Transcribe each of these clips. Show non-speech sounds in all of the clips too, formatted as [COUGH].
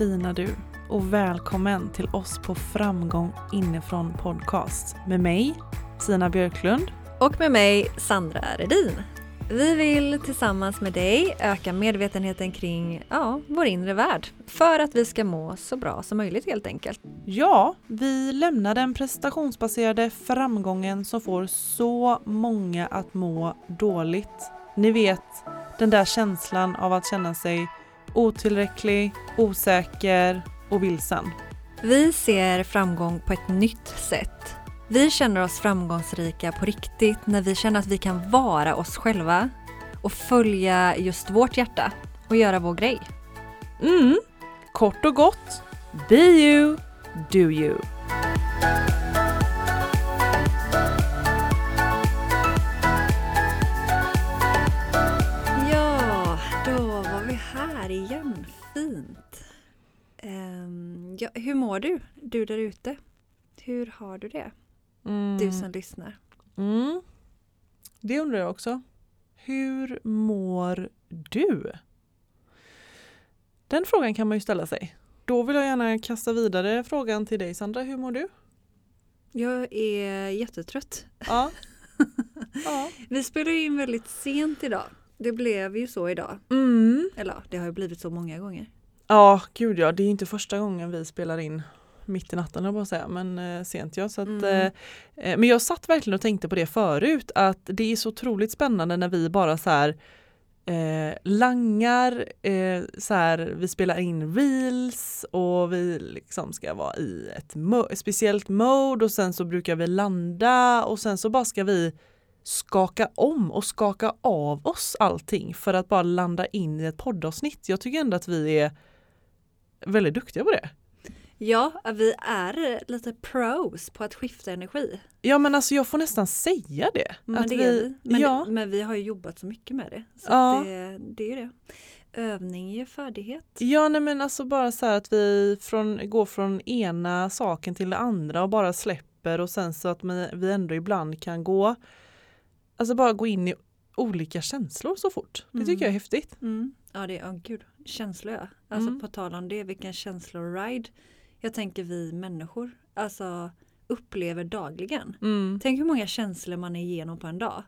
fina du och välkommen till oss på Framgång inifrån podcast med mig Tina Björklund Och med mig Sandra Redin. Vi vill tillsammans med dig öka medvetenheten kring ja, vår inre värld för att vi ska må så bra som möjligt helt enkelt. Ja, vi lämnar den prestationsbaserade framgången som får så många att må dåligt. Ni vet, den där känslan av att känna sig otillräcklig, osäker och vilsen. Vi ser framgång på ett nytt sätt. Vi känner oss framgångsrika på riktigt när vi känner att vi kan vara oss själva och följa just vårt hjärta och göra vår grej. Mm, kort och gott, be you, do you. Här igen. Fint. Ehm, ja, hur mår du, du där ute? Hur har du det, Mm. du som lyssnar? Mm. Det undrar jag också. Hur mår du? Den frågan kan man ju ställa sig. Då vill jag gärna kasta vidare frågan till dig Sandra. Hur mår du? Jag är jättetrött. Ja. [LAUGHS] ja. Vi spelar in väldigt sent idag. Det blev ju så idag. Mm. Eller det har ju blivit så många gånger. Ja, gud ja. Det är inte första gången vi spelar in mitt i natten, jag bara säga, men eh, sent ja. Så att, Mm. eh, eh, men jag satt verkligen och tänkte på det förut, att det är så otroligt spännande när vi bara så här eh, langar, eh, så här, vi spelar in reels och vi liksom ska vara i ett mo- speciellt mode och sen så brukar vi landa och sen så bara ska vi skaka om och skaka av oss allting för att bara landa in i ett poddavsnitt. Jag tycker ändå att vi är väldigt duktiga på det. Ja, vi är lite pros på att skifta energi. Ja men alltså jag får nästan säga det. Men det är vi. Men, ja, men vi har ju jobbat så mycket med det. Så Ja. det, det är det. Övning ger färdighet. ja nej men alltså bara så här att vi från, går från ena saken till det andra och bara släpper och sen så att vi vi ändå ibland kan gå, alltså bara gå in i olika känslor så fort. Det tycker Mm. jag är häftigt. Mm. Ja, det är, oh, gud, känslor ja. Alltså Mm. på tal om det, vilken känsloride. Jag tänker vi människor, alltså upplever dagligen. Mm, Tänk hur många känslor man är igenom på en dag.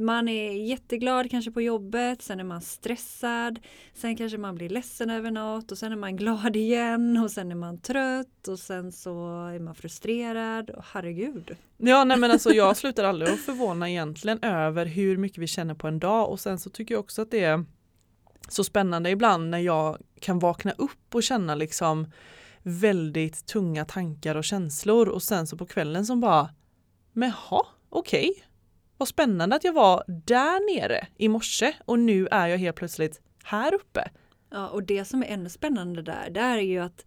Man är jätteglad kanske på jobbet, sen är man stressad, sen kanske man blir ledsen över något och sen är man [LAUGHS] glad igen och sen är man trött och sen så är man frustrerad. Och herregud. Ja nej men alltså jag [LAUGHS] slutar aldrig att förvåna egentligen över hur mycket vi känner på en dag och sen så tycker jag också att det är så spännande ibland när jag kan vakna upp och känna liksom väldigt tunga tankar och känslor och sen så på kvällen som bara men ha, okej. Vad spännande att jag var där nere i morse och nu är jag helt plötsligt här uppe. Ja, och det som är ännu spännande där, det är ju att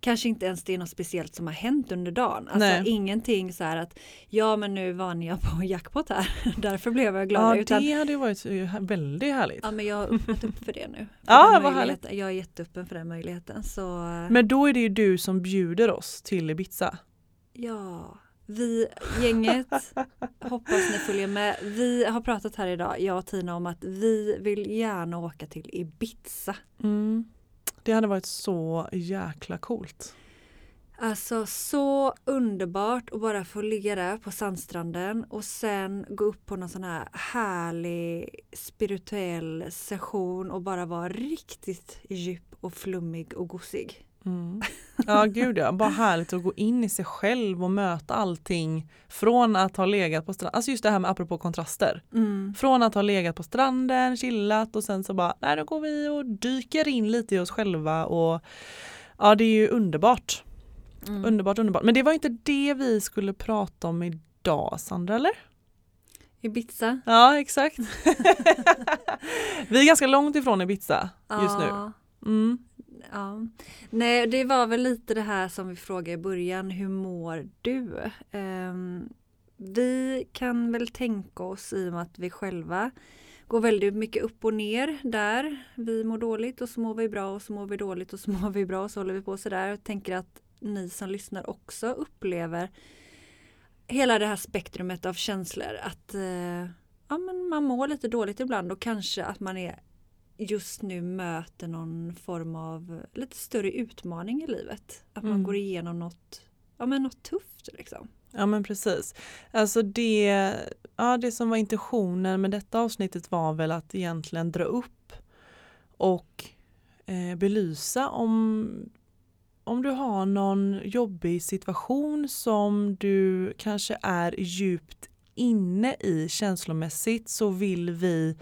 kanske inte ens det är något speciellt som har hänt under dagen. Alltså Nej. ingenting så här att ja men nu vann jag på [LAUGHS] jackpot här, [LAUGHS] därför blev jag glad. Ja utan, det hade ju varit väldigt härligt. ja men jag har öppnat upp för det nu. [LAUGHS] För Ja, vad möjligheten. Jag är jätteöppen för den möjligheten. Så Men då är det ju du som bjuder oss till Ibiza. Ja, vi gänget, hoppas ni följer med. Vi har pratat här idag, jag och Tina, om att vi vill gärna åka till Ibiza. Mm. Det hade varit så jäkla coolt. Alltså så underbart att bara få ligga där på sandstranden och sen gå upp på någon sån här härlig spirituell session och bara vara riktigt djup och flummig och gosig. Mm. Ja gud ja, bara härligt att gå in i sig själv och möta allting från att ha legat på stranden, alltså just det här med apropå kontraster. Mm. Från att ha legat på stranden, chillat och sen så bara, nej då går vi och dyker in lite i oss själva och ja det är ju underbart. Mm. Underbart, underbart. Men det var inte det vi skulle prata om idag Sandra eller? Ibiza. Ja exakt. [LAUGHS] vi är ganska långt ifrån Ibiza just nu. Ja. Mm. Ja. Nej, det var väl lite det här som vi frågade i början. Hur mår du? Um, vi kan väl tänka oss i och med att vi själva går väldigt mycket upp och ner där. Vi mår dåligt och så mår vi bra och så mår vi dåligt och så [LAUGHS] mår vi bra och så håller vi på sådär. Jag tänker att ni som lyssnar också upplever hela det här spektrumet av känslor. Att eh, ja, men man mår lite dåligt ibland och kanske att man är just nu möter någon form av lite större utmaning i livet. Att man Mm. går igenom något, ja, men något tufft. Liksom. Ja men precis. Alltså det, ja, det som var intentionen med detta avsnittet var väl att egentligen dra upp och eh, belysa om, om du har någon jobbig situation som du kanske är djupt inne i känslomässigt så vill vi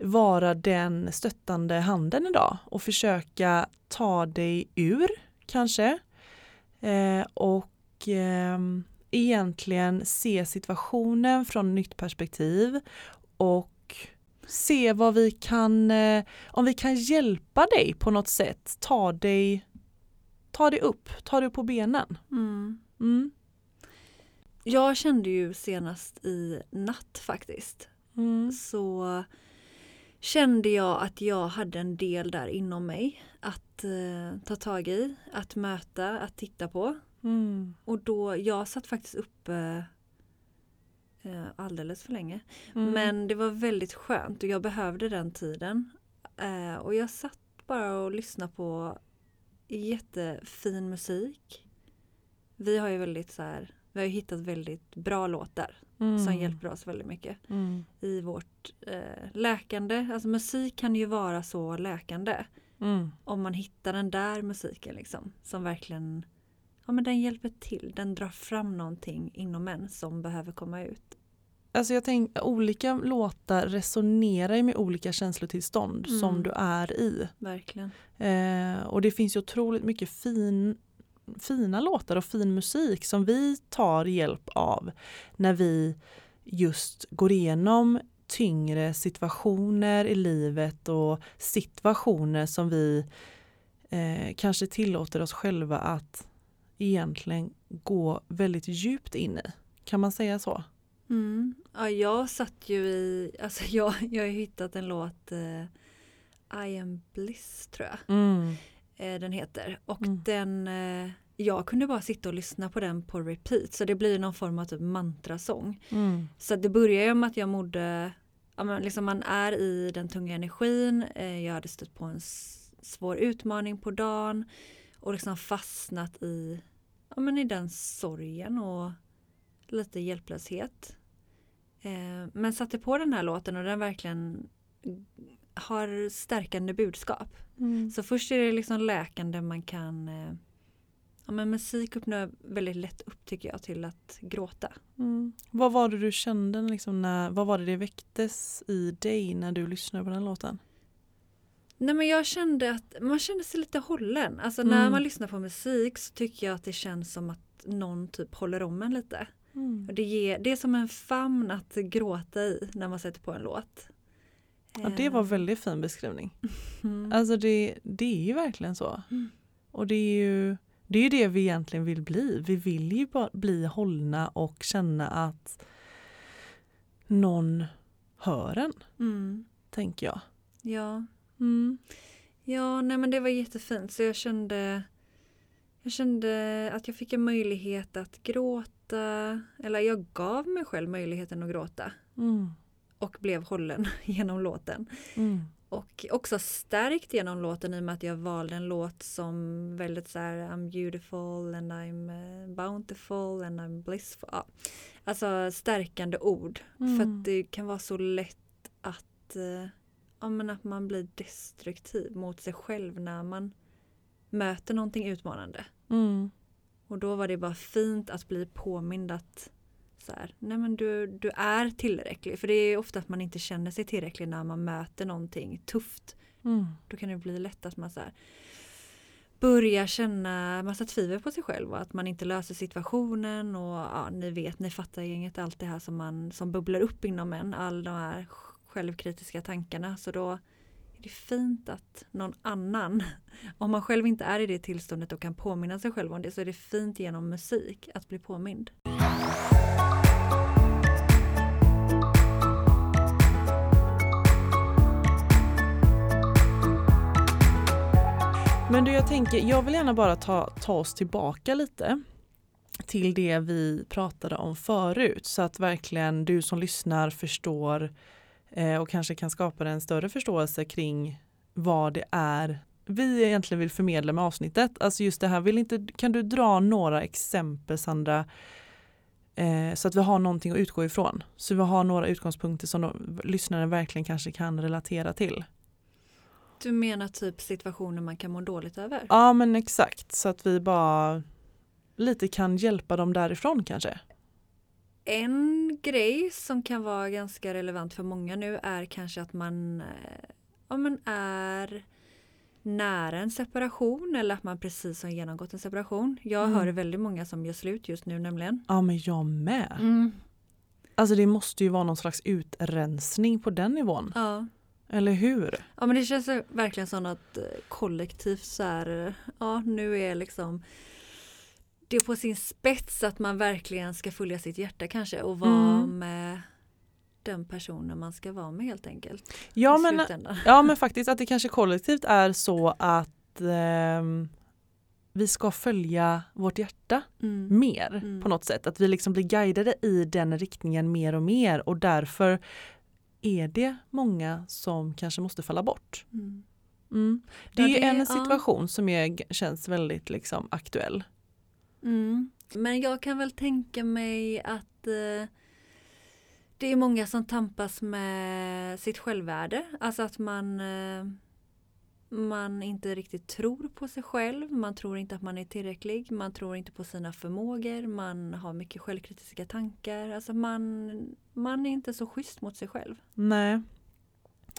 vara den stöttande handen idag och försöka ta dig ur kanske. Eh, och ehm, egentligen se situationen från nytt perspektiv och se vad vi kan, eh, om vi kan hjälpa dig på något sätt, ta dig, ta dig upp, ta dig upp på benen. Mm. Jag kände ju senast i natt faktiskt Mm. så kände jag att jag hade en del där inom mig att eh, ta tag i, att möta, att titta på. Mm. Och då, jag satt faktiskt uppe eh, alldeles för länge. Mm. Men det var väldigt skönt och jag behövde den tiden. Eh, och jag satt bara och lyssnade på jättefin musik. Vi har ju väldigt så här, vi har hittat väldigt bra låtar Mm. som hjälper oss väldigt mycket Mm. i vårt eh, läkande. Alltså musik kan ju vara så läkande. Mm. Om man hittar den där musiken liksom som verkligen Ja men den hjälper till, den drar fram någonting inom en som behöver komma ut. Alltså jag tänker, olika låtar resonerar ju med olika känslotillstånd Mm. som du är i. Verkligen. Eh, och det finns ju otroligt mycket fin, fina låtar och fin musik som vi tar hjälp av när vi just går igenom tyngre situationer i livet och situationer som vi eh, kanske tillåter oss själva att egentligen gå väldigt djupt in i. Kan man säga så? Mm. Ja, jag satt ju i, alltså jag, jag har hittat en låt eh, I am bliss tror jag Mm. Eh, den heter. Och Mm. den, eh, jag kunde bara sitta och lyssna på den på repeat så det blir någon form av typ mantrasång. Mm. Så det börjar ju med att jag mådde, ja men liksom man är i den tunga energin, eh, jag hade stött på en svår utmaning på dagen och liksom fastnat i, ja men i den sorgen och lite hjälplöshet. Men satte på den här låten och den verkligen har stärkande budskap. Mm. Så först är det liksom läkande man kan eh, Ja men musik öppnar väldigt lätt upp tycker jag till att gråta. Mm. Vad var det du kände, liksom när, vad var det det väcktes i dig när du lyssnade på den låten? Nej men jag kände att man kände sig lite hållen. Alltså när Mm. man lyssnar på musik så tycker jag att det känns som att någon typ håller om en lite. Och det, ger, det är som en famn att gråta i när man sätter på en låt. Ja, det var Eh, väldigt fin beskrivning. mm. Alltså det, det är ju verkligen så. Mm. Och det är ju det, är det vi egentligen vill bli. Vi vill ju bara bli hållna och känna att någon hör en, Mm. tänker jag. Ja. Mm. ja, nej men det var jättefint så jag kände jag kände att jag fick en möjlighet att gråta, eller jag gav mig själv möjligheten att gråta Mm. Och blev hållen [LAUGHS] genom låten. Mm. Och också stärkt genom låten i och med att jag valde en låt som väldigt så här I'm beautiful and I'm eh, bountiful and I'm blissful. Ja. Alltså stärkande ord. För Mm. att det kan vara så lätt att, eh, ja, men att man blir destruktiv mot sig själv när man möter någonting utmanande. Mm. Och då var det bara fint att bli påmind att så här, nej men du, du är tillräcklig. För det är ofta att man inte känner sig tillräcklig när man möter någonting tufft. Mm. Då kan det bli lätt att man så här, börjar känna massa tvivel på sig själv och att man inte löser situationen och ja, ni vet, ni fattar gänget allt det här som, man, som bubblar upp inom en, all de här självkritiska tankarna. Så då är det fint att någon annan, [LAUGHS] om man själv inte är i det tillståndet och kan påminna sig själv om det, så är det fint genom musik att bli påmind. Men du, jag tänker, jag vill gärna bara ta, ta oss tillbaka lite till det vi pratade om förut så att verkligen du som lyssnar förstår eh, och kanske kan skapa en större förståelse kring vad det är vi egentligen vill förmedla med avsnittet. Alltså just det här, vill inte, kan du dra några exempel Sandra eh, så att vi har någonting att utgå ifrån. Så vi har några utgångspunkter som de, lyssnaren verkligen kanske kan relatera till. Du menar typ situationer man kan må dåligt över? Ja men exakt så att vi bara lite kan hjälpa dem därifrån kanske. En grej som kan vara ganska relevant för många nu är kanske att man, eh, ja, men är nära en separation eller att man precis har genomgått en separation. Jag Mm. hör väldigt många som gör slut just nu nämligen. Ja men jag med. Mm. Alltså det måste ju vara någon slags utrensning på den nivån. Ja. Eller hur? ja, men det känns verkligen som att eh, kollektivt så här, eh, ja nu är liksom det är på sin spets att man verkligen ska följa sitt hjärta kanske och vara Mm. med den personen man ska vara med helt enkelt. Ja men, slutändan. ja men faktiskt att det kanske kollektivt är så att ehm, vi ska följa vårt hjärta Mm. mer Mm. på något sätt. Att vi liksom blir guidade i den riktningen mer och mer och därför är det många som kanske måste falla bort. Mm. Mm. Det Ja, är det- en ja. situation som är, känns väldigt liksom aktuell. Mm. Men jag kan väl tänka mig att eh, det är många som tampas med sitt självvärde. Alltså att man, eh, man inte riktigt tror på sig själv. Man tror inte att man är tillräcklig. Man tror inte på sina förmågor. Man har mycket självkritiska tankar. Alltså man, man är inte så schysst mot sig själv. Nej.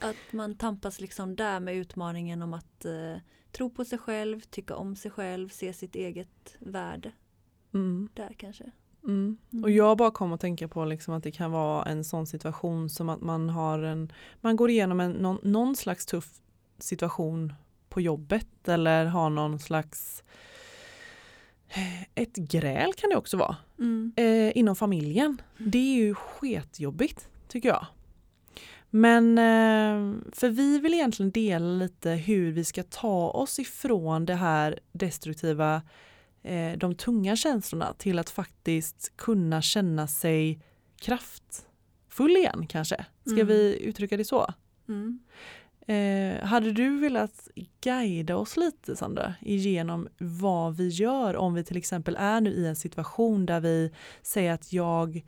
Att man tampas liksom där med utmaningen om att eh, tro på sig själv, tycka om sig själv, se sitt eget värde. Mm. Där kanske. Mm. Mm. Och jag bara kom att tänka på liksom att det kan vara en sån situation som att man har en, man går igenom en, någon, någon slags tuff situation på jobbet eller har någon slags ett gräl kan det också vara Mm. eh, inom familjen. Det är ju sketjobbigt tycker jag. Men eh, för vi vill egentligen dela lite hur vi ska ta oss ifrån det här destruktiva, eh, de tunga känslorna till att faktiskt kunna känna sig kraftfull igen kanske. Ska Mm. vi uttrycka det så? Mm. Eh, hade du velat guida oss lite Sandra igenom vad vi gör om vi till exempel är nu i en situation där vi säger att jag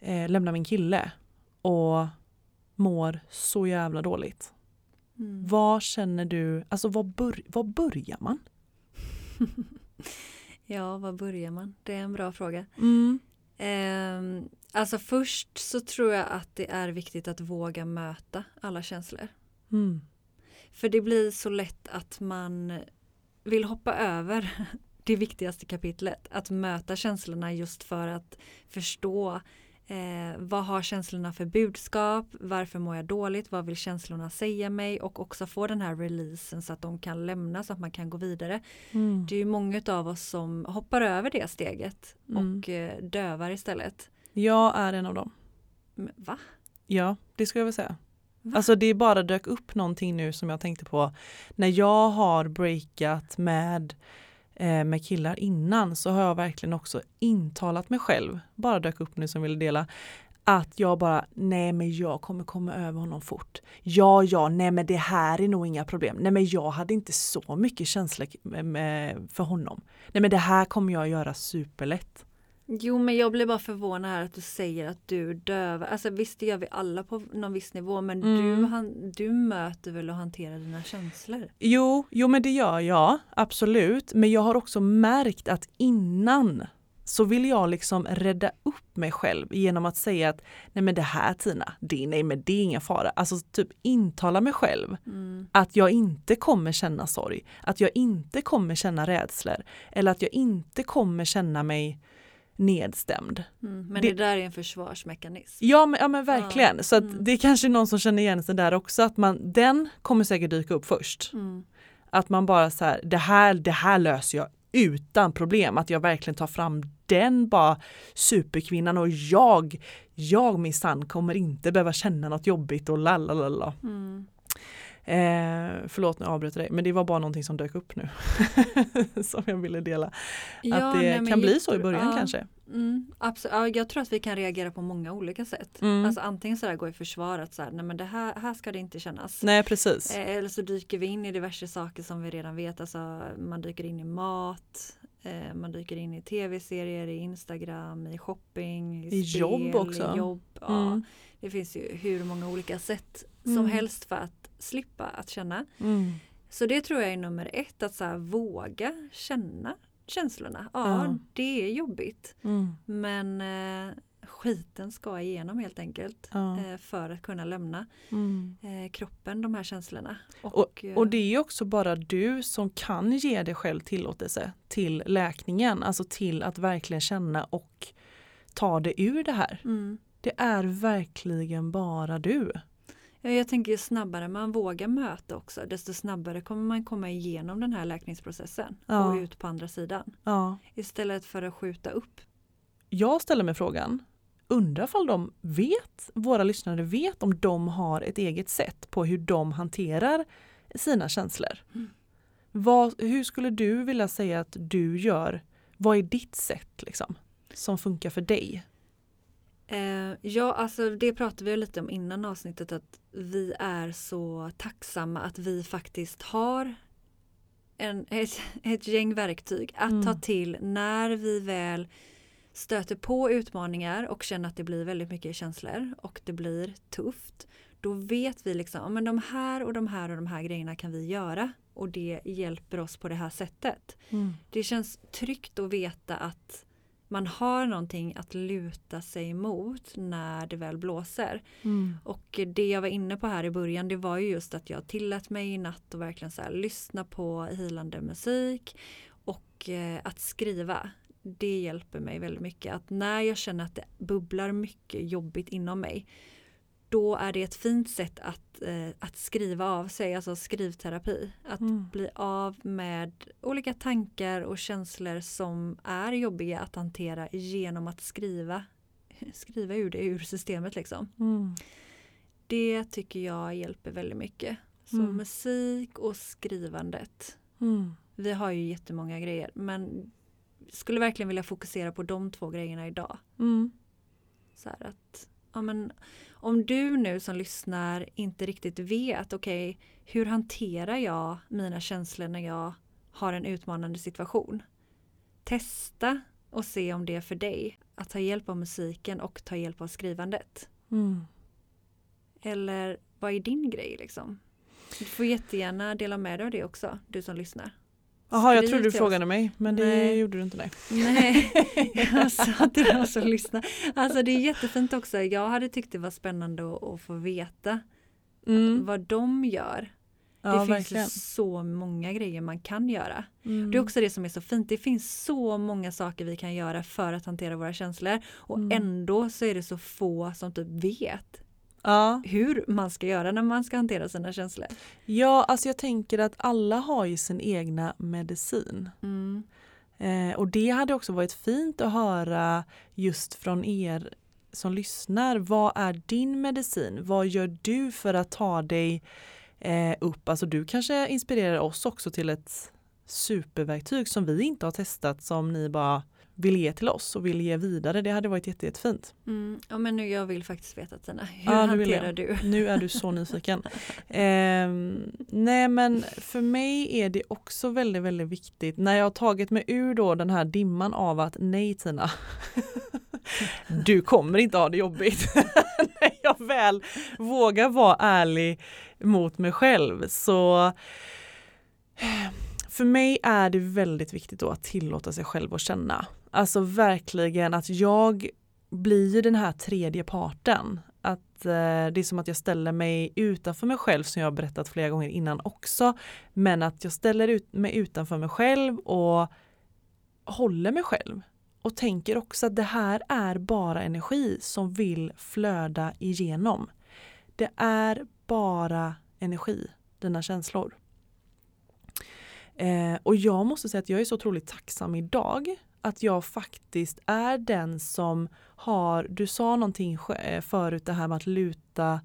eh, lämnar min kille och mår så jävla dåligt. Mm. Vad känner du, alltså vad, bör, vad börjar man? [LAUGHS] Ja, var börjar man? Det är en bra fråga. Mm. Ehm, alltså först så tror jag att det är viktigt att våga möta alla känslor. Mm. För det blir så lätt att man vill hoppa över [LAUGHS] det viktigaste kapitlet. Att möta känslorna just för att förstå eh, vad har känslorna för budskap, varför mår jag dåligt, vad vill känslorna säga mig och också få den här releasen så att de kan lämna så att man kan gå vidare. Mm. Det är ju många av oss som hoppar över det steget Mm. och eh, dövar istället. Jag är en av dem. Va? Ja, det skulle jag väl säga. Va? Alltså det bara dök upp någonting nu som jag tänkte på. När jag har breakat med, eh, med killar innan så har jag verkligen också intalat mig själv, bara dök upp nu som ville dela, att jag bara, nej men jag kommer komma över honom fort. Ja, ja, nej men det här är nog inga problem. Nej men jag hade inte så mycket känslor med, med, för honom. Nej men det här kommer jag göra superlätt. Jo men jag blir bara förvånad här att du säger att du dövar. Alltså visst det gör vi alla på någon viss nivå men Mm. du, han, du möter väl och hanterar dina känslor? Jo, jo men det gör jag, absolut. Men jag har också märkt att innan så vill jag liksom rädda upp mig själv genom att säga att nej men det här Tina, det, nej men det är ingen fara. Alltså typ intala mig själv Mm. att jag inte kommer känna sorg, att jag inte kommer känna rädslor eller att jag inte kommer känna mig nedstämd. Mm. Men Det- det, där är en försvarsmekanism. Ja men, ja, men verkligen, så att mm. det är kanske någon som känner igen sig där också, att man, den kommer säkert dyka upp först. Mm. Att man bara så här, det här, det här löser jag utan problem. Att jag verkligen tar fram den bara superkvinnan och jag, jag minsann kommer inte behöva känna något jobbigt och lalalala. Mm. Eh, förlåt nu avbröt jag dig men det var bara någonting som dök upp nu [LAUGHS] som jag ville dela. Ja, att det nej, kan bli så i början ja, kanske. Mm, absolut. Ja, jag tror att vi kan reagera på många olika sätt. Mm. Alltså antingen så där gå i försvar att så här, nej men det här, här ska det inte kännas. Nej precis. Eh, Eller så dyker vi in i diverse saker som vi redan vet. Alltså, man dyker in i mat, eh, man dyker in i tv-serier, i Instagram, i shopping, i, I spel, jobb också. I jobb, ja. Mm. Det finns ju hur många olika sätt Mm. som helst för att slippa att känna. Mm. Så det tror jag är nummer ett, att så våga känna känslorna. Ja, Ja. det är jobbigt. Mm. Men eh, skiten ska igenom helt enkelt. Ja. Eh, för att kunna lämna Mm. eh, kroppen de här känslorna. Och, eh, och det är också bara du som kan ge dig själv tillåtelse till läkningen, alltså till att verkligen känna och ta det ur det här. mm. Det är verkligen bara du. Ja, Jag tänker ju snabbare man vågar möta också, desto snabbare kommer man komma igenom den här läkningsprocessen Ja. och ut på andra sidan. Ja. Istället för att skjuta upp. Jag ställer mig frågan, undrar om de vet, våra lyssnare vet om de har ett eget sätt på hur de hanterar sina känslor. Mm. Vad, hur skulle du vilja säga att du gör? Vad är ditt sätt liksom, som funkar för dig? Eh, ja, alltså det pratade vi lite om innan avsnittet att vi är så tacksamma att vi faktiskt har en, [LAUGHS] ett, ett gäng verktyg att Mm. ta till när vi väl stöter på utmaningar och känner att det blir väldigt mycket känslor och det blir tufft. Då vet vi liksom, men de här och de här och de här grejerna kan vi göra och det hjälper oss på det här sättet. Det känns tryggt att veta att man har någonting att luta sig mot när det väl blåser. Mm. Och det jag var inne på här i början det var ju just att jag tillät mig i natt och verkligen så här, lyssna på hilande musik och eh, att skriva. Det hjälper mig väldigt mycket. Att när jag känner att det bubblar mycket jobbigt inom mig då är det ett fint sätt att, eh, att skriva av sig, alltså skrivterapi. Att Mm. bli av med olika tankar och känslor som är jobbiga att hantera genom att skriva, [LAUGHS] skriva ur det ur systemet. Liksom. Mm. Det tycker jag hjälper väldigt mycket. Så Mm. musik och skrivandet. Mm. Vi har ju jättemånga grejer men skulle verkligen vilja fokusera på de två grejerna idag. Mm. Så att, ja men, om du nu som lyssnar inte riktigt vet, okej, hur hanterar jag mina känslor när jag har en utmanande situation? Testa och se om det är för dig att ta hjälp av musiken och ta hjälp av skrivandet. Mm. Eller vad är din grej liksom? Du får jättegärna dela med dig av det också, du som lyssnar. Jaha, jag trodde du frågade mig men det Nej. gjorde du inte. Nej. Nej, [LAUGHS] jag sa till de som lyssnar. Alltså det är jättefint också. Jag hade tyckt det var spännande att, att få veta Mm. vad de gör. Ja, det finns verkligen. så många grejer man kan göra. Mm. Det är också det som är så fint. Det finns så många saker vi kan göra för att hantera våra känslor och Mm. ändå så är det så få som typ vet Ja. hur man ska göra när man ska hantera sina känslor. ja, alltså jag tänker att alla har ju sin egna medicin. Mm. Eh, och det hade också varit fint att höra just från er som lyssnar. Vad är din medicin? Vad gör du för att ta dig eh, upp? Alltså du kanske inspirerar oss också till ett superverktyg som vi inte har testat som ni bara vill ge till oss och vill ge vidare. Det hade varit jätte, jättefint. Mm. Ja men nu jag vill faktiskt veta Tina, hur Ja, hanterar du? Nu är du så [LAUGHS] nyfiken. Ehm, nej men för mig är det också väldigt, väldigt viktigt när jag har tagit mig ur då den här dimman av att nej Tina, [LAUGHS] du kommer inte ha det jobbigt. [LAUGHS] när jag väl vågar vara ärlig mot mig själv så för mig är det väldigt viktigt då att tillåta sig själv att känna. Alltså verkligen att jag blir den här tredje parten. Att eh, det är som att jag ställer mig utanför mig själv som jag har berättat flera gånger innan också. Men att jag ställer ut mig utanför mig själv och håller mig själv. Och tänker också att det här är bara energi som vill flöda igenom. Det är bara energi, dina känslor. Eh, och jag måste säga att jag är så otroligt tacksam idag att jag faktiskt är den som har, du sa någonting eh, förut det här med att luta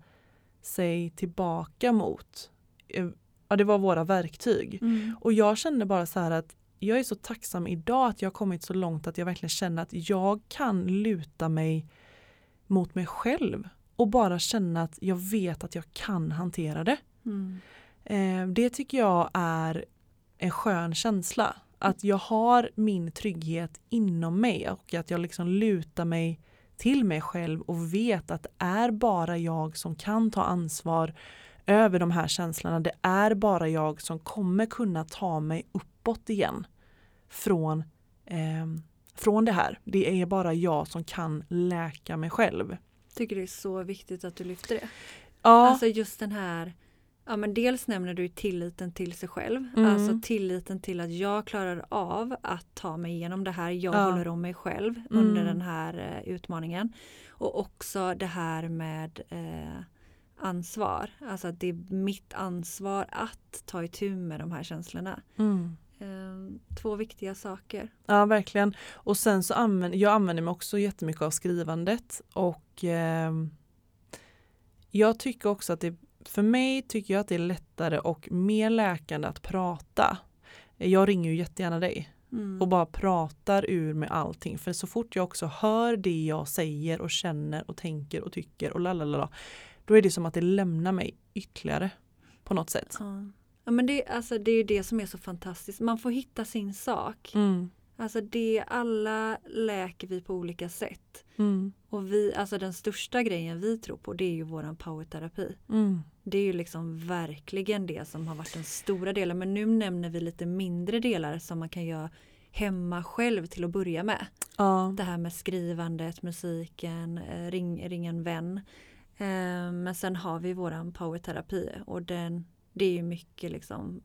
sig tillbaka mot. eh, ja, det var våra verktyg. Mm. Och jag kände bara så här att jag är så tacksam idag att jag har kommit så långt att jag verkligen känner att jag kan luta mig mot mig själv och bara känna att jag vet att jag kan hantera det. Mm. Eh, det tycker jag är en skön känsla. Att jag har min trygghet inom mig och att jag liksom lutar mig till mig själv och vet att det är bara jag som kan ta ansvar över de här känslorna. Det är bara jag som kommer kunna ta mig uppåt igen från, eh, från det här. Det är bara jag som kan läka mig själv. Tycker det är så viktigt att du lyfter det. Ja, Alltså just den här Ja men dels nämner du tilliten till sig själv. Mm. Alltså tilliten till att jag klarar av att ta mig igenom det här. Jag Ja. håller om mig själv Mm. under den här eh, utmaningen. Och också det här med eh, ansvar. Alltså att det är mitt ansvar att ta itu med de här känslorna. mm. Eh, två viktiga saker. Ja, verkligen. Och sen så använder jag använder mig också jättemycket av skrivandet och ehm, jag tycker också att det, för mig tycker jag att det är lättare och mer läkande att prata. Jag ringer ju jättegärna dig Mm. och bara pratar ur med allting. För så fort jag också hör det jag säger och känner och tänker och tycker och lalala, då är det som att det lämnar mig ytterligare på något sätt. Ja. Ja, men det, alltså, det är ju det som är så fantastiskt. Man får hitta sin sak. Mm, Alltså det, alla läker vi på olika sätt. mm, Och vi, alltså den största grejen vi tror på det är ju våran powerterapi. mm, Det är ju liksom verkligen det som har varit den stora delen. Men nu nämner vi lite mindre delar som man kan göra hemma själv till att börja med. ja, Det här med skrivandet, musiken, eh, ring, ring en vän. Eh, Men sen har vi våran powerterapi och den, det är ju mycket liksom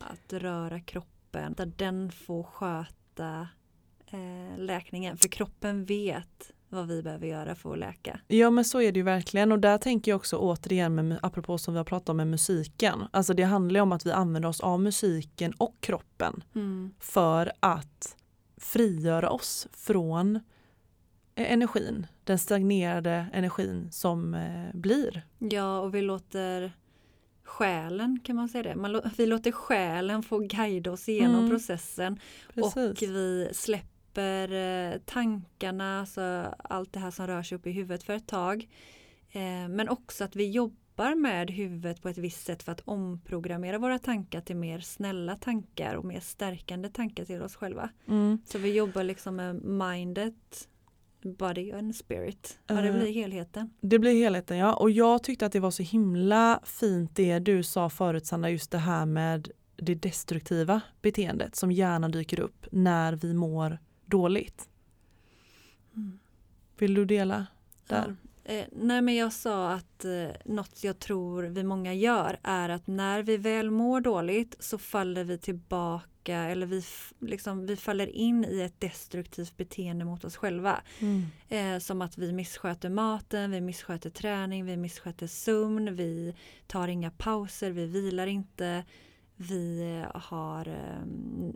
att röra kroppen. Där den får sköta eh, läkningen. För kroppen vet vad vi behöver göra för att läka. Ja men så är det ju verkligen och där tänker jag också återigen med, apropå som vi har pratat om med musiken. Alltså det handlar ju om att vi använder oss av musiken och kroppen för att frigöra oss från eh, energin, den stagnerade energin som eh, blir. Ja, och vi låter själen, kan man säga det? Man, vi låter själen få guida oss igenom Mm. processen och vi släpper eh, tankarna, alltså allt det här som rör sig upp i huvudet för ett tag. Eh, men också att vi jobbar med huvudet på ett visst sätt för att omprogrammera våra tankar till mer snälla tankar och mer stärkande tankar till oss själva. Mm. Så vi jobbar liksom med mindet, body and spirit. Ja, det Eh, blir helheten. Det blir helheten ja och jag tyckte att det var så himla fint det du sa förut Sanna just det här med det destruktiva beteendet som gärna dyker upp när vi mår dåligt. Mm. Vill du dela där? Eh, nej men jag sa att eh, något jag tror vi många gör är att när vi väl mår dåligt så faller vi tillbaka eller vi, liksom, vi faller in i ett destruktivt beteende mot oss själva. Mm. Eh, som att vi missköter maten, vi missköter träning, vi missköter sömn, vi tar inga pauser, vi vilar inte, vi har eh,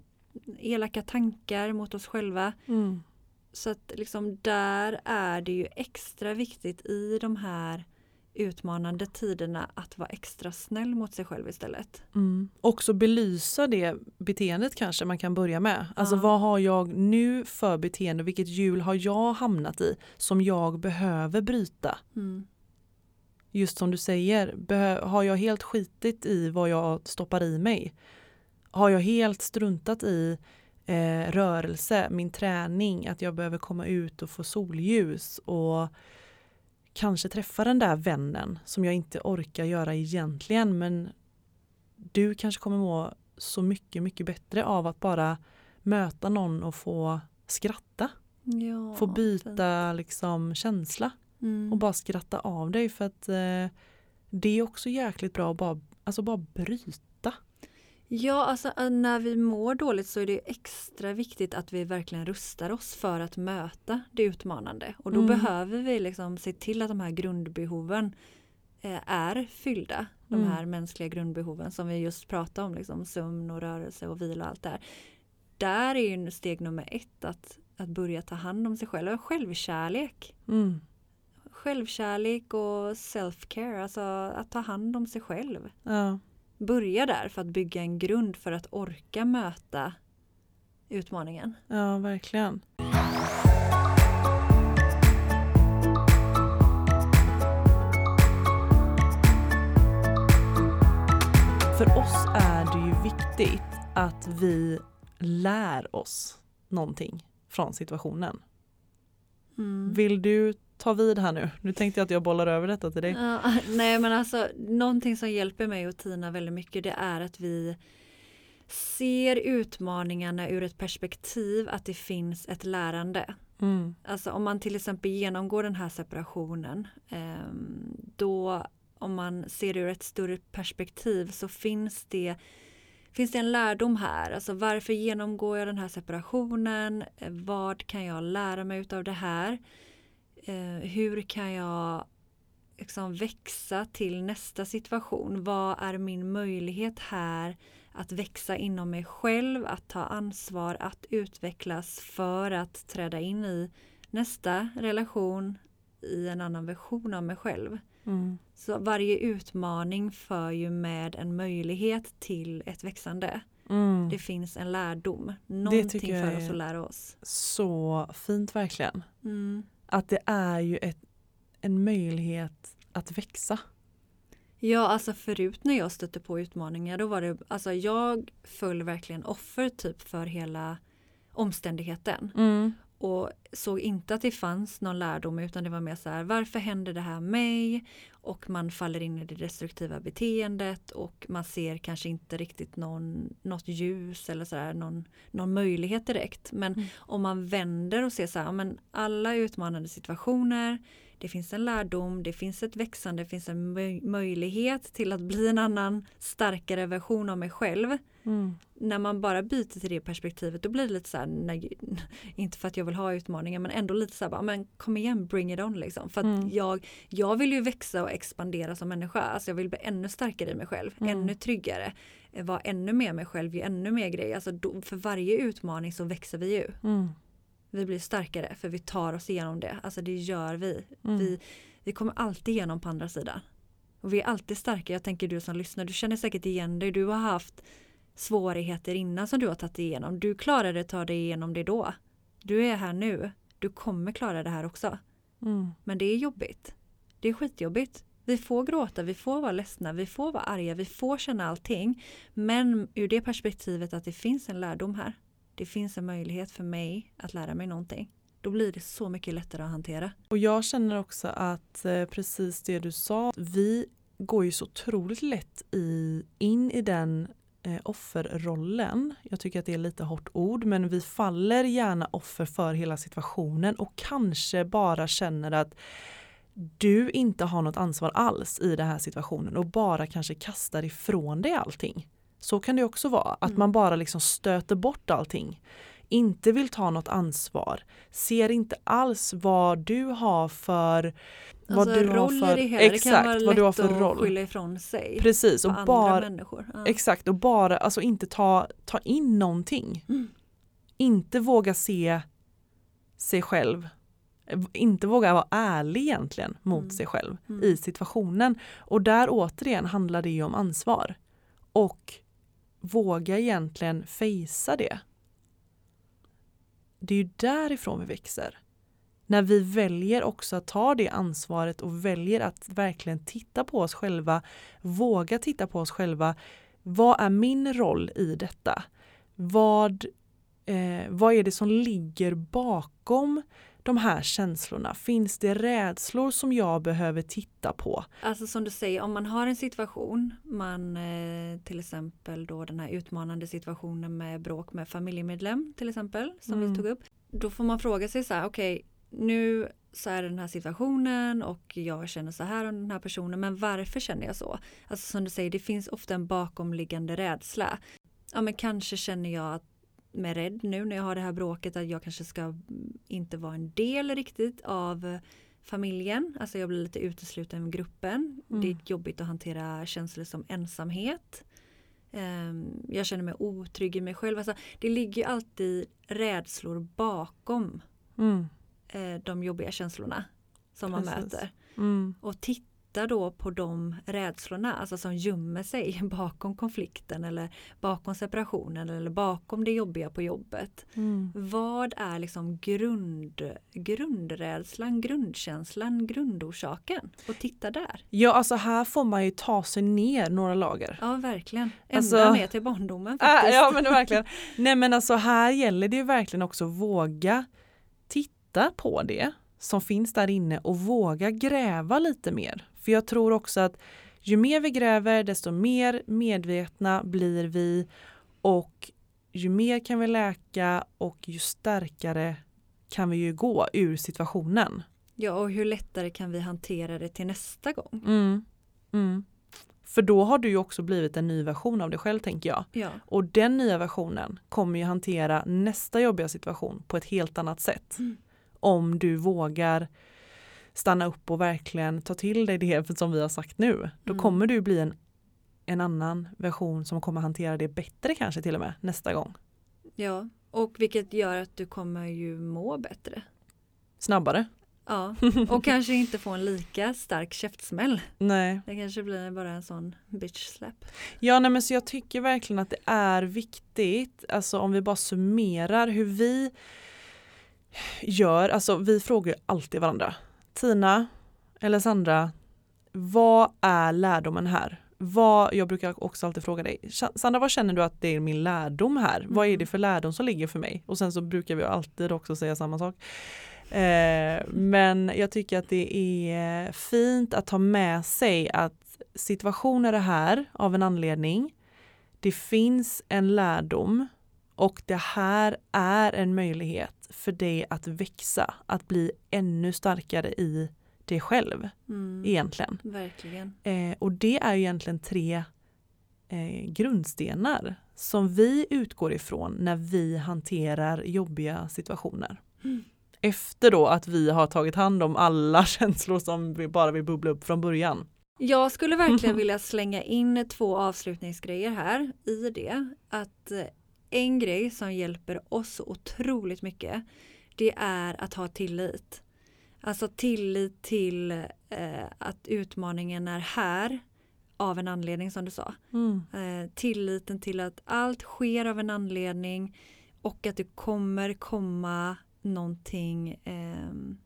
elaka tankar mot oss själva. Mm. Så att liksom där är det ju extra viktigt i de här utmanande tiderna att vara extra snäll mot sig själv istället. Mm. Också belysa det beteendet kanske man kan börja med. Alltså Ja. vad har jag nu för beteende, vilket hjul har jag hamnat i som jag behöver bryta? Just som du säger, har jag helt skitit i vad jag stoppar i mig? Har jag helt struntat i eh, rörelse, min träning, att jag behöver komma ut och få solljus och kanske träffa den där vännen som jag inte orkar göra egentligen men du kanske kommer må så mycket, mycket bättre av att bara möta någon och få skratta, Ja, få byta liksom känsla Mm. och bara skratta av dig för att eh, det är också jäkligt bra att bara, alltså bara bryta. Ja, alltså äh, när vi mår dåligt så är det extra viktigt att vi verkligen rustar oss för att möta det utmanande. Och då Mm. behöver vi liksom se till att de här grundbehoven eh, är fyllda. De Mm. här mänskliga grundbehoven som vi just pratade om, liksom sömn och rörelse och vila och allt det här. Där är ju steg nummer ett att, att börja ta hand om sig själv. Och Självkärlek. Mm. Självkärlek och self-care, alltså att ta hand om sig själv. Ja. Börja där för att bygga en grund för att orka möta utmaningen. Ja, verkligen. För oss är det ju viktigt att vi lär oss någonting från situationen. Mm. Vill du ta vid här nu? Nu tänkte jag att jag bollar över detta till dig. Ja, [LAUGHS] nej men alltså någonting som hjälper mig och Tina väldigt mycket det är att vi ser utmaningarna ur ett perspektiv att det finns ett lärande. Mm. Alltså om man till exempel genomgår den här separationen ehm, då om man ser det ur ett större perspektiv så finns det Finns det en lärdom här? Alltså varför genomgår jag den här separationen? Eh, Vad kan jag lära mig av det här? Eh, hur kan jag liksom växa till nästa situation? Vad är min möjlighet här att växa inom mig själv, att ta ansvar, att utvecklas för att träda in i nästa relation i en annan version av mig själv. Mm. Så varje utmaning för ju med en möjlighet till ett växande. Mm. Det finns en lärdom, någonting för oss att lära oss. Så fint verkligen. Mm. Att det är ju ett, en möjlighet att växa. Ja, alltså förut när jag stötte på utmaningar då var det, alltså jag föll verkligen offer typ för hela omständigheten Mm. Och såg inte att det fanns någon lärdom utan det var mer så här varför händer det här mig? Och man faller in i det destruktiva beteendet och man ser kanske inte riktigt någon, något ljus eller så här, någon, någon möjlighet direkt. Men Mm. om man vänder och ser så här men alla utmanande situationer det finns en lärdom, det finns ett växande, det finns en möj- möjlighet till att bli en annan starkare version av mig själv Mm. när man bara byter till det perspektivet då blir det lite så här, nej, [LAUGHS] inte för att jag vill ha utmaningar men ändå lite så här, bara, men kom igen bring it on liksom. För Mm. jag, jag vill ju växa och expandera som människa, alltså jag vill bli ännu starkare i mig själv, Mm. ännu tryggare, eh, vara ännu mer mig själv, ge ännu mer grejer. Alltså då, för varje utmaning så växer vi ju. Mm. Vi blir starkare för vi tar oss igenom det, alltså det gör vi. Mm. Vi, vi kommer alltid igenom på andra sidan. Och vi är alltid starka, jag tänker du som lyssnar, du känner säkert igen dig, du har haft svårigheter innan som du har tagit igenom. Du klarade att ta dig igenom det då. Du är här nu. Du kommer klara det här också. Mm. Men det är jobbigt. Det är skitjobbigt. Vi får gråta, vi får vara ledsna, vi får vara arga, vi får känna allting. Men ur det perspektivet att det finns en lärdom här. Det finns en möjlighet för mig att lära mig någonting. Då blir det så mycket lättare att hantera. Och jag känner också att eh, precis det du sa, vi går ju så otroligt lätt i, in i den offerrollen. Jag tycker att det är lite hårt ord men vi faller gärna offer för hela situationen och kanske bara känner att du inte har något ansvar alls i den här situationen och bara kanske kastar ifrån dig allting. Så kan det också vara, att Mm. man bara liksom stöter bort allting. Inte vill ta något ansvar, ser inte alls vad du har för vad Alltså du har för, i hela, det kan exakt vara vad lätt du har för att roll. skylla ifrån sig Precis och bara, människor. Ja. exakt och bara alltså inte ta, ta in någonting. Mm. Inte våga se sig själv. Inte våga vara ärlig egentligen mot Mm. sig själv Mm. i situationen. Och där återigen handlar det ju om ansvar. Och våga egentligen fejsa det. Det är ju därifrån vi växer. När vi väljer också att ta det ansvaret och väljer att verkligen titta på oss själva, våga titta på oss själva. Vad är min roll i detta? Vad, eh, vad är det som ligger bakom de här känslorna? Finns det rädslor som jag behöver titta på? Alltså som du säger, om man har en situation, man eh, till exempel då den här utmanande situationen med bråk med familjemedlem till exempel, som Mm. vi tog upp. Då får man fråga sig så här, okej, nu så är det den här situationen och jag känner så här om den här personen, men varför känner jag så? Alltså som du säger, det finns ofta en bakomliggande rädsla. Ja, men kanske känner jag att mig rädd nu när jag har det här bråket att jag kanske ska mm, inte vara en del riktigt av familjen. Alltså jag blir lite utesluten ur gruppen. Mm. Det är jobbigt att hantera känslor som ensamhet. Ehm, jag känner mig otrygg i mig själv. Alltså, det ligger alltid rädslor bakom Mm. eh, de jobbiga känslorna som man Precis. möter. Mm. Och titta titta då på de rädslorna, alltså som gömmer sig [LAUGHS] bakom konflikten eller bakom separationen eller bakom det jobbiga på jobbet. Mm. Vad är liksom grund, grundrädslan, grundkänslan, grundorsaken? Och titta där. Ja, alltså här får man ju ta sig ner några lager. Ja, verkligen. Ända Alltså- ner till barndomen [LAUGHS] faktiskt. ja men [LAUGHS] verkligen. Nej men alltså här gäller det ju verkligen också att våga titta på det som finns där inne och våga gräva lite mer. För jag tror också att ju mer vi gräver desto mer medvetna blir vi och ju mer kan vi läka och ju starkare kan vi ju gå ur situationen. Ja, och hur lättare kan vi hantera det till nästa gång? Mm. Mm. För då har du ju också blivit en ny version av dig själv tänker jag. Ja, Och den nya versionen kommer ju hantera nästa jobbiga situation på ett helt annat sätt. Mm. Om du vågar stanna upp och verkligen ta till dig det som vi har sagt nu. Då Mm. kommer du bli en, en annan version som kommer hantera det bättre kanske till och med nästa gång. ja, och vilket gör att du kommer ju må bättre. Snabbare. Ja, [LAUGHS] och kanske inte få en lika stark käftsmäll. Nej. Det kanske blir bara en sån bitch slap. Ja, nej, men så jag tycker verkligen att det är viktigt, alltså om vi bara summerar hur vi gör, alltså vi frågar ju alltid varandra. Tina eller Sandra, vad är lärdomen här? Vad, jag brukar också alltid fråga dig, Sa- Sandra vad känner du att det är min lärdom här? Vad är det för lärdom som ligger för mig? Och sen så brukar vi alltid också säga samma sak. Eh, men jag tycker att det är fint att ta med sig att situationer är här av en anledning. Det finns en lärdom och det här är en möjlighet för dig att växa, att bli ännu starkare i dig själv Mm, egentligen. verkligen. Eh, och det är egentligen tre eh, grundstenar som vi utgår ifrån när vi hanterar jobbiga situationer. Mm. Efter då att vi har tagit hand om alla [LAUGHS] känslor som vi bara vill bubbla upp från början. Jag skulle verkligen [LAUGHS] vilja slänga in två avslutningsgrejer här i det. Att eh, en grej som hjälper oss så otroligt mycket det är att ha tillit. Alltså tillit till eh, att utmaningen är här av en anledning som du sa. Mm. Eh, tilliten till att allt sker av en anledning och att det kommer komma någonting ehm,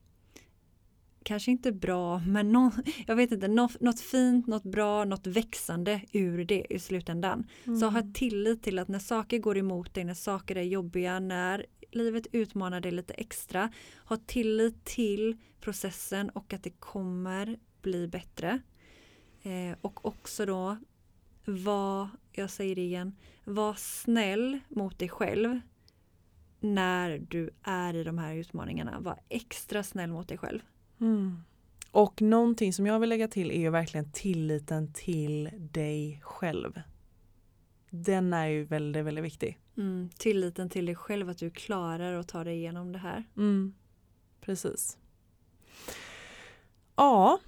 kanske inte bra men nå, [LAUGHS] jag vet inte, något, något fint, något bra, något växande ur det i slutändan. Så ha tillit till att när saker går emot dig, när saker är jobbiga, när livet utmanar dig lite extra, ha tillit till processen och att det kommer bli bättre. Eh, och också då var, jag säger det igen, var snäll mot dig själv när du är i de här utmaningarna. Var extra snäll mot dig själv. Mm. Och någonting som jag vill lägga till är ju verkligen tilliten till dig själv. Den är ju väldigt, väldigt viktig. Mm, tilliten till dig själv att du klarar att ta dig igenom det här. Mm. Precis. Ja,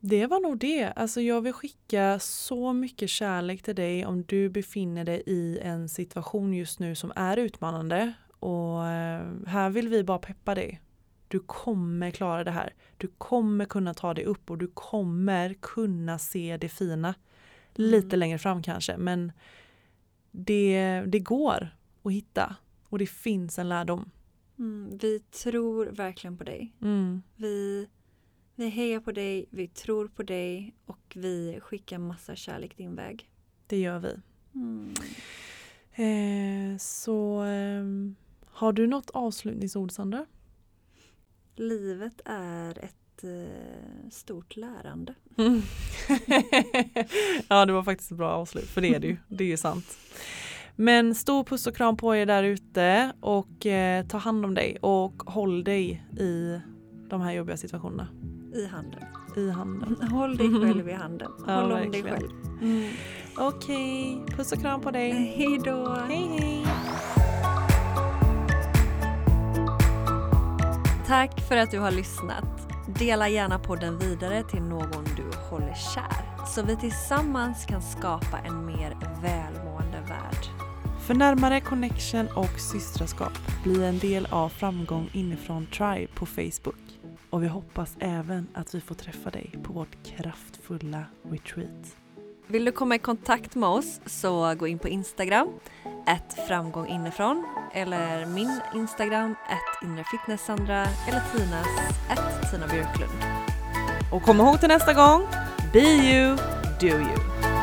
det var nog det. Alltså jag vill skicka så mycket kärlek till dig om du befinner dig i en situation just nu som är utmanande. Och eh, här vill vi bara peppa dig. Du kommer klara det här. Du kommer kunna ta dig upp och du kommer kunna se det fina. Lite Mm. längre fram kanske men det, det går att hitta och det finns en lärdom. Mm, vi tror verkligen på dig. Mm. Vi, vi hejar på dig, vi tror på dig och vi skickar massa kärlek din väg. Det gör vi. Mm. Eh, så ehm, har du något avslutningsord Sandra? Livet är ett eh, stort lärande. [LAUGHS] ja det var faktiskt ett bra avslut för det är det ju. Det är ju sant. Men stor puss och kram på er där ute och eh, ta hand om dig och håll dig i de här jobbiga situationerna. I handen. I handen. [LAUGHS] Håll dig själv i handen. [LAUGHS] Ja, Håll om dig verkligen. själv. Okej, puss och kram på dig. Hej då! Hej hej! Tack för att du har lyssnat. Dela gärna podden vidare till någon du håller kär så vi tillsammans kan skapa en mer välmående värld. För närmare connection och systraskap, bli en del av Framgång inifrån Tribe på Facebook. och vi hoppas även att vi får träffa dig på vårt kraftfulla retreat. Vill du komma i kontakt med oss så gå in på Instagram, ett framgång inifrån eller min Instagram, ett inrefitnesssandra eller Tinas, ett Tina Björklund. Och kom ihåg till nästa gång, be you, do you.